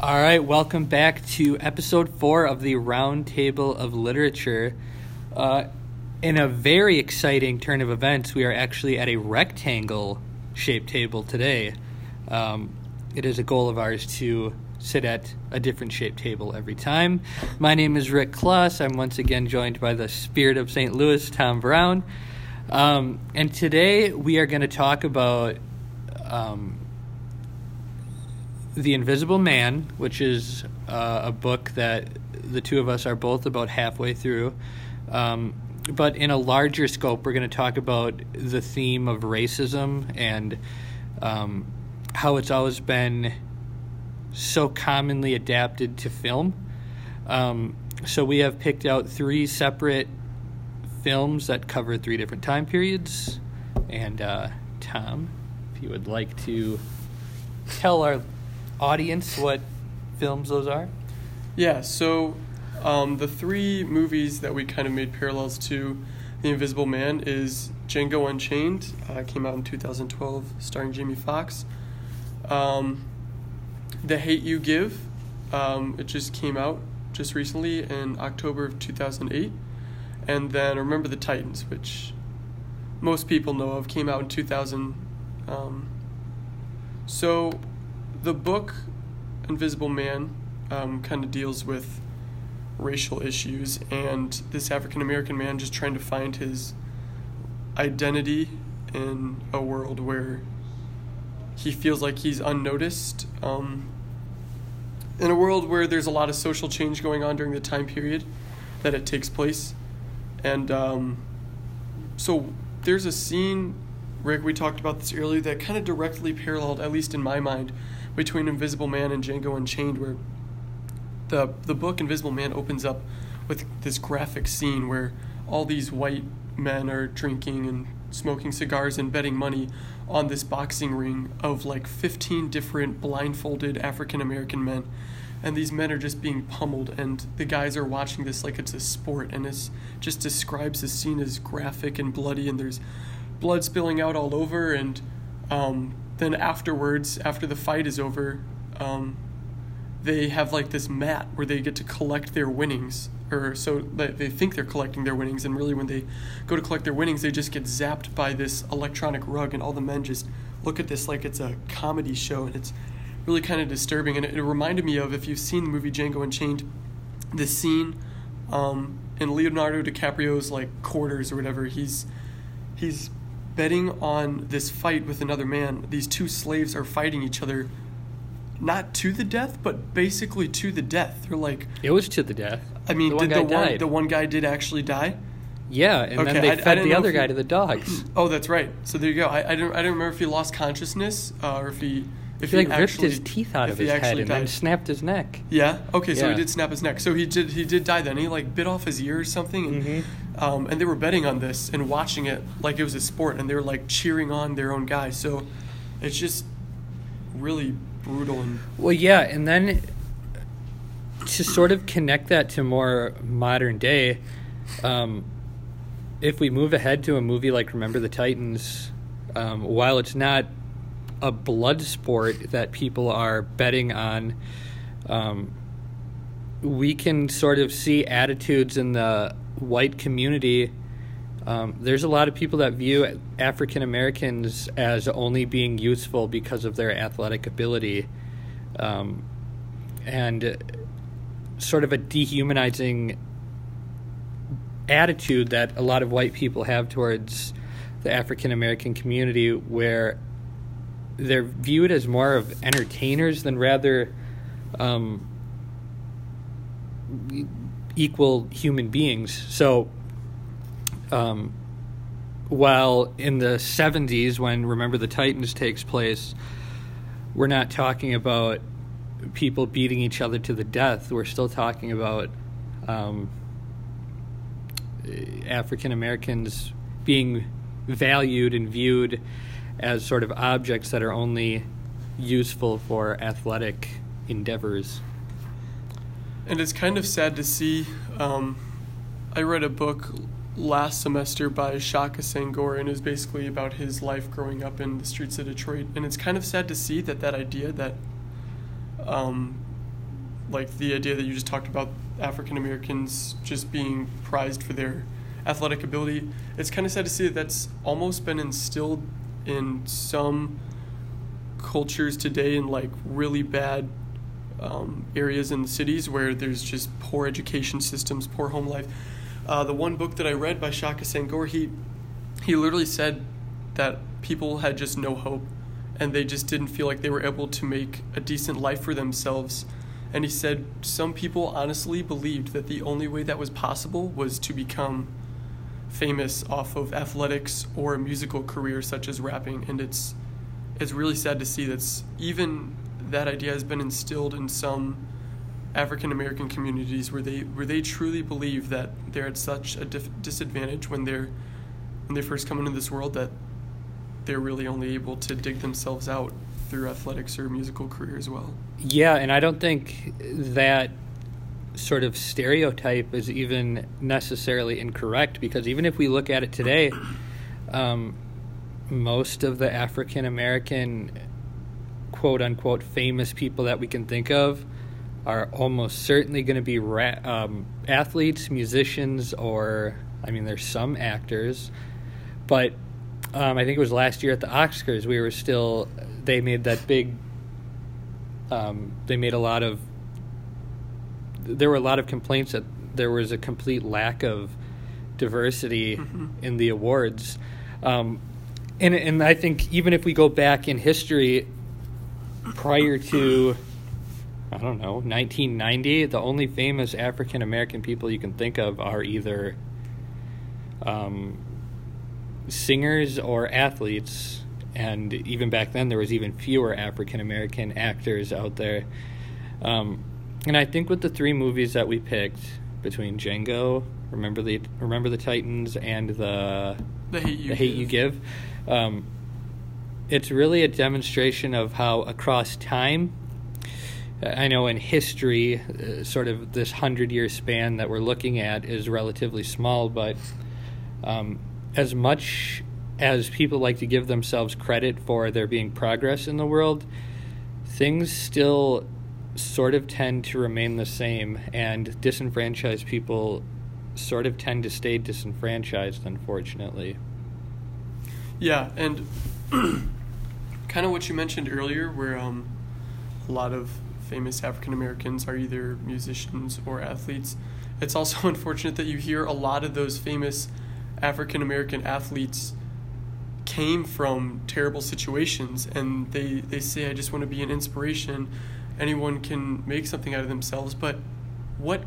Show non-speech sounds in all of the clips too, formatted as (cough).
All right, welcome back to episode four of the Round Table of Literature. Uh, in a very exciting turn of events, we are actually at a rectangle shaped table today. Um, it is a goal of ours to sit at a different shaped table every time. My name is Rick Kloss. I'm once again joined by the spirit of St. Louis, Tom Brown. Um, and today we are going to talk about um, The Invisible Man, which is uh, a book that the two of us are both about halfway through. Um, but in a larger scope, we're going to talk about the theme of racism and um, how it's always been so commonly adapted to film. Um, so we have picked out three separate films that cover three different time periods. And uh, Tom, if you would like to tell our audience what films those are. Yeah, so um, the three movies that we kind of made parallels to The Invisible Man is Django Unchained, uh, came out in 2012, starring Jamie Foxx. Um, the Hate You Give, um, it just came out just recently in October of 2008. And then Remember the Titans, which most people know of, came out in 2000. Um, so the book Invisible Man um, kind of deals with racial issues and this African American man just trying to find his identity in a world where he feels like he's unnoticed. Um, in a world where there's a lot of social change going on during the time period that it takes place. And um, so there's a scene, Rick, we talked about this earlier, that kind of directly paralleled, at least in my mind, between Invisible Man and Django Unchained, where the, the book Invisible Man opens up with this graphic scene where all these white men are drinking and smoking cigars and betting money on this boxing ring of like 15 different blindfolded African American men. And these men are just being pummeled, and the guys are watching this like it's a sport, and it just describes the scene as graphic and bloody, and there's blood spilling out all over. And um, then afterwards, after the fight is over, um, they have like this mat where they get to collect their winnings or so they think they're collecting their winnings, and really when they go to collect their winnings, they just get zapped by this electronic rug, and all the men just look at this like it's a comedy show, and it's really kind of disturbing. And it, it reminded me of if you've seen the movie Django Unchained, the scene um, in Leonardo DiCaprio's like quarters or whatever. He's he's betting on this fight with another man. These two slaves are fighting each other not to the death, but basically to the death. They're like it was to the death. I mean, the did the one died. the one guy did actually die? Yeah, and okay, then they I, fed I the other guy to the dogs. (clears throat) Oh, that's right. So there you go. I, I don't I don't remember if he lost consciousness uh, or if he if he, he like actually, ripped his teeth out of his head and died. then snapped his neck. Yeah. Okay. So yeah. he did snap his neck. So he did. He did die. Then he like bit off his ear or something, and mm-hmm. Um, and they were betting on this and watching it like it was a sport, and they were like cheering on their own guy. So it's just really brutal and well, yeah, and then to sort of connect that to more modern day, um, if we move ahead to a movie like Remember the Titans, um, while it's not a blood sport that people are betting on, um, we can sort of see attitudes in the white community. Um, there's a lot of people that view African Americans as only being useful because of their athletic ability. Um, and sort of a dehumanizing attitude that a lot of white people have towards the African American community, where they're viewed as more of entertainers than rather um, equal human beings. So, um, while in the 70s, when Remember the Titans takes place, we're not talking about people beating each other to the death. We're still talking about um, African Americans being valued and viewed as sort of objects that are only useful for athletic endeavors. And it's kind of sad to see. Um, I read a book last semester by Shaka Senghor, and it was basically about his life growing up in the streets of Detroit. And it's kind of sad to see that that idea that um, like the idea that you just talked about African Americans just being prized for their athletic ability. It's kind of sad to see that that's almost been instilled in some cultures today in like really bad um, areas in the cities where there's just poor education systems, poor home life. Uh, the one book that I read by Shaka Senghor, he he literally said that people had just no hope and they just didn't feel like they were able to make a decent life for themselves. And he said some people honestly believed that the only way that was possible was to become famous off of athletics or a musical career such as rapping and it's it's really sad to see that's even that idea has been instilled in some African American communities where they where they truly believe that they're at such a dif- disadvantage when they're when they first come into this world that they're really only able to dig themselves out through athletics or musical career as well. Yeah, and I don't think that sort of stereotype is even necessarily incorrect because even if we look at it today, um, most of the African American quote unquote famous people that we can think of are almost certainly going to be ra- um, athletes, musicians, or I mean, there's some actors, but um, I think it was last year at the Oscars we were still they made that big. Um, they made a lot of. There were a lot of complaints that there was a complete lack of diversity Mhm. in the awards, um, and and I think even if we go back in history, prior to I don't know 1990, the only famous African American people you can think of are either um, singers or athletes, and even back then there was even fewer African American actors out there. Um, and I think with the three movies that we picked between Django, Remember the Remember the Titans, and the The hate you the hate you give, um, it's really a demonstration of how across time. I know in history, uh, sort of this hundred year span that we're looking at is relatively small, but um, as much as people like to give themselves credit for there being progress in the world, things still sort of tend to remain the same, and disenfranchised people sort of tend to stay disenfranchised, unfortunately. Yeah, and (clears throat) kind of what you mentioned earlier, where um, a lot of famous African Americans are either musicians or athletes. It's also (laughs) unfortunate that you hear a lot of those famous African American athletes came from terrible situations and they, they say, I just want to be an inspiration. Anyone can make something out of themselves. But what,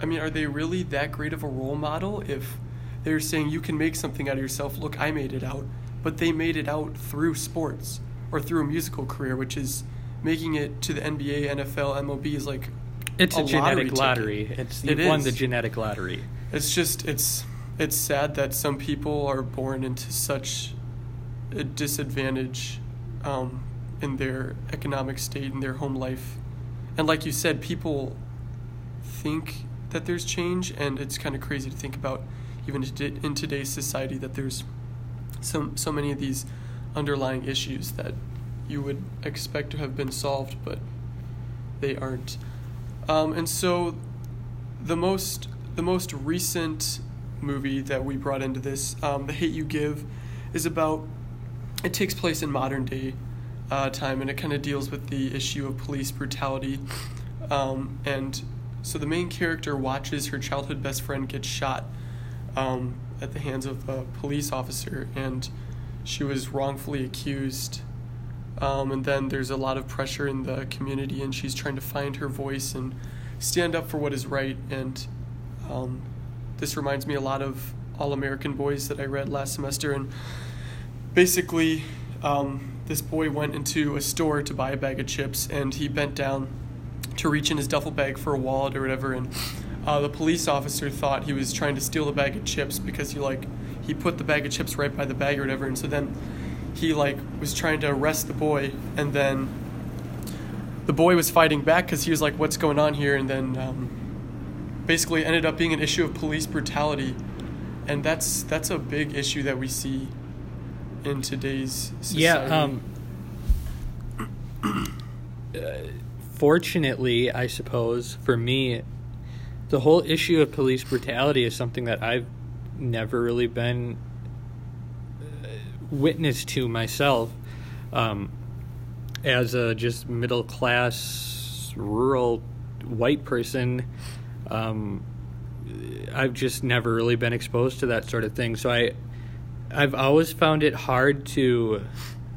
I mean, are they really that great of a role model if they're saying you can make something out of yourself? Look, I made it out. But they made it out through sports or through a musical career, which is making it to the NBA, NFL, MLB is like It's a, a genetic lottery lottery. It's It you won is. the genetic lottery. it's just it's it's sad that some people are born into such a disadvantage um, in their economic state in their home life and like you said people think that there's change and it's kind of crazy to think about even in today's society that there's so so many of these underlying issues that you would expect to have been solved but they aren't um, and so the most the most recent movie that we brought into this, um, "The Hate You Give," is about. It takes place in modern day uh, time, and it kind of deals with the issue of police brutality. Um, and so the main character watches her childhood best friend get shot um, at the hands of a police officer, and she was wrongfully accused. Um, and then there's a lot of pressure in the community, and she's trying to find her voice and stand up for what is right. And um, this reminds me a lot of All American Boys that I read last semester. And basically, um, this boy went into a store to buy a bag of chips, and he bent down to reach in his duffel bag for a wallet or whatever. And uh, the police officer thought he was trying to steal the bag of chips because he like he put the bag of chips right by the bag or whatever. And so then he like was trying to arrest the boy, and then the boy was fighting back because he was like, "What's going on here?" And then um, basically ended up being an issue of police brutality, and that's that's a big issue that we see in today's society. Yeah. Um, (clears throat) uh, fortunately, I suppose, for me, the whole issue of police brutality is something that I've never really been uh, witness to myself um, as a just middle class rural white person. Um, I've just never really been exposed to that sort of thing. So I, I've always found it hard to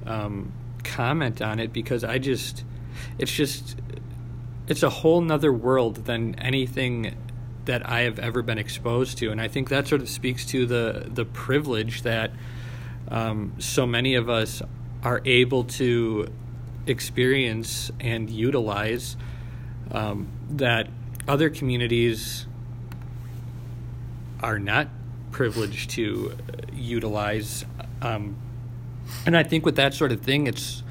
um, comment on it because I just, it's just, it's a whole nother world than anything that I have ever been exposed to, and I think that sort of speaks to the the privilege that um, so many of us are able to experience and utilize um, that other communities are not privileged to utilize. Um, and I think with that sort of thing, it's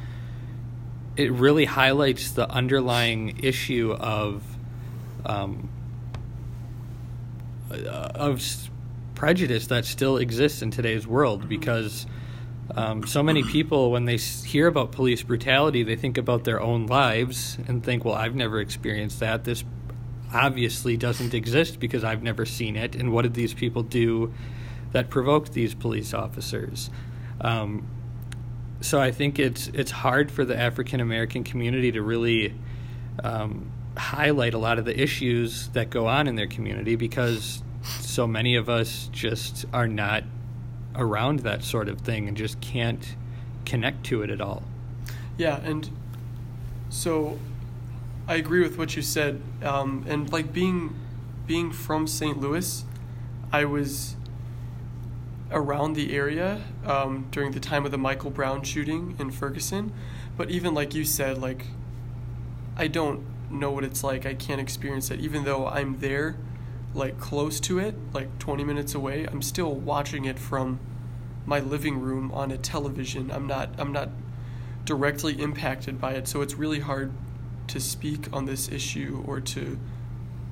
it really highlights the underlying issue of um, of prejudice that still exists in today's world mm-hmm. because um, so many (clears throat) people, when they hear about police brutality, they think about their own lives and think, well, I've never experienced that. This obviously doesn't exist because I've never seen it. And what did these people do that provoked these police officers? Um, so I think it's it's hard for the African American community to really um, highlight a lot of the issues that go on in their community because so many of us just are not around that sort of thing and just can't connect to it at all. Yeah, and so I agree with what you said. Um, and like being being from St. Louis, I was around the area um, during the time of the Michael Brown shooting in Ferguson. But even like you said, like I don't know what it's like. I can't experience it, even though I'm there like close to it, like 20 minutes away, I'm still watching it from my living room on a television. I'm not I'm not directly impacted by it, so it's really hard to speak on this issue or to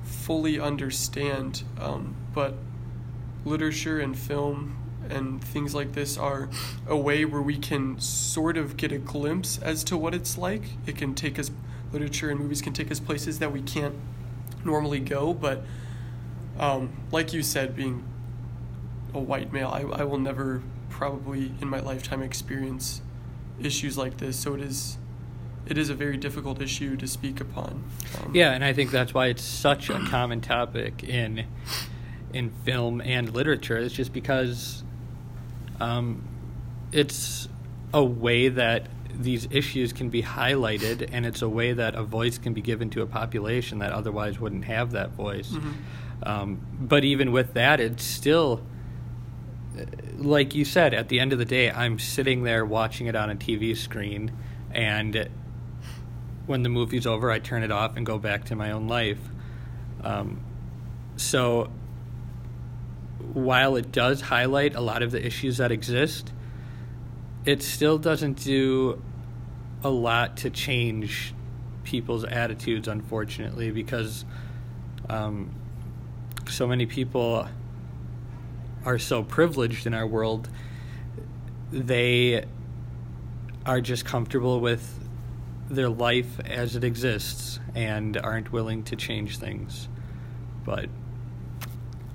fully understand. Um, but literature and film and things like this are a way where we can sort of get a glimpse as to what it's like. It can take us literature and movies can take us places that we can't normally go, but um, like you said, being a white male, I, I will never probably in my lifetime experience issues like this. So it is it is a very difficult issue to speak upon. Um, yeah, and I think that's why it's such a common topic in in film and literature. It's just because um, it's a way that these issues can be highlighted, and it's a way that a voice can be given to a population that otherwise wouldn't have that voice. Mm-hmm. Um, but even with that, it's still, like you said, at the end of the day, I'm sitting there watching it on a TV screen, and when the movie's over, I turn it off and go back to my own life. Um, so while it does highlight a lot of the issues that exist, it still doesn't do a lot to change people's attitudes, unfortunately, because um, so many people are so privileged in our world, they are just comfortable with their life as it exists and aren't willing to change things. But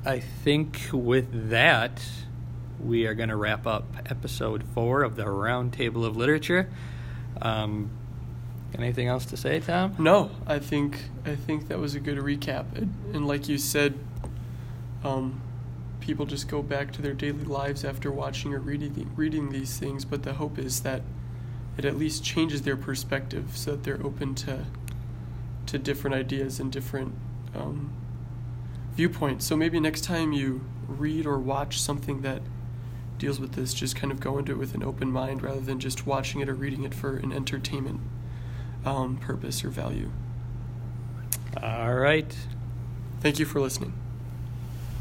I think with that, we are going to wrap up episode four of the Roundtable of Literature. Um, anything else to say, Tom? No, I think I think that was a good recap. And like you said, um, people just go back to their daily lives after watching or reading reading these things. But the hope is that it at least changes their perspective, so that they're open to to different ideas and different um, viewpoints. So maybe next time you read or watch something that deals with this, just kind of go into it with an open mind rather than just watching it or reading it for an entertainment um, purpose or value. All right. Thank you for listening.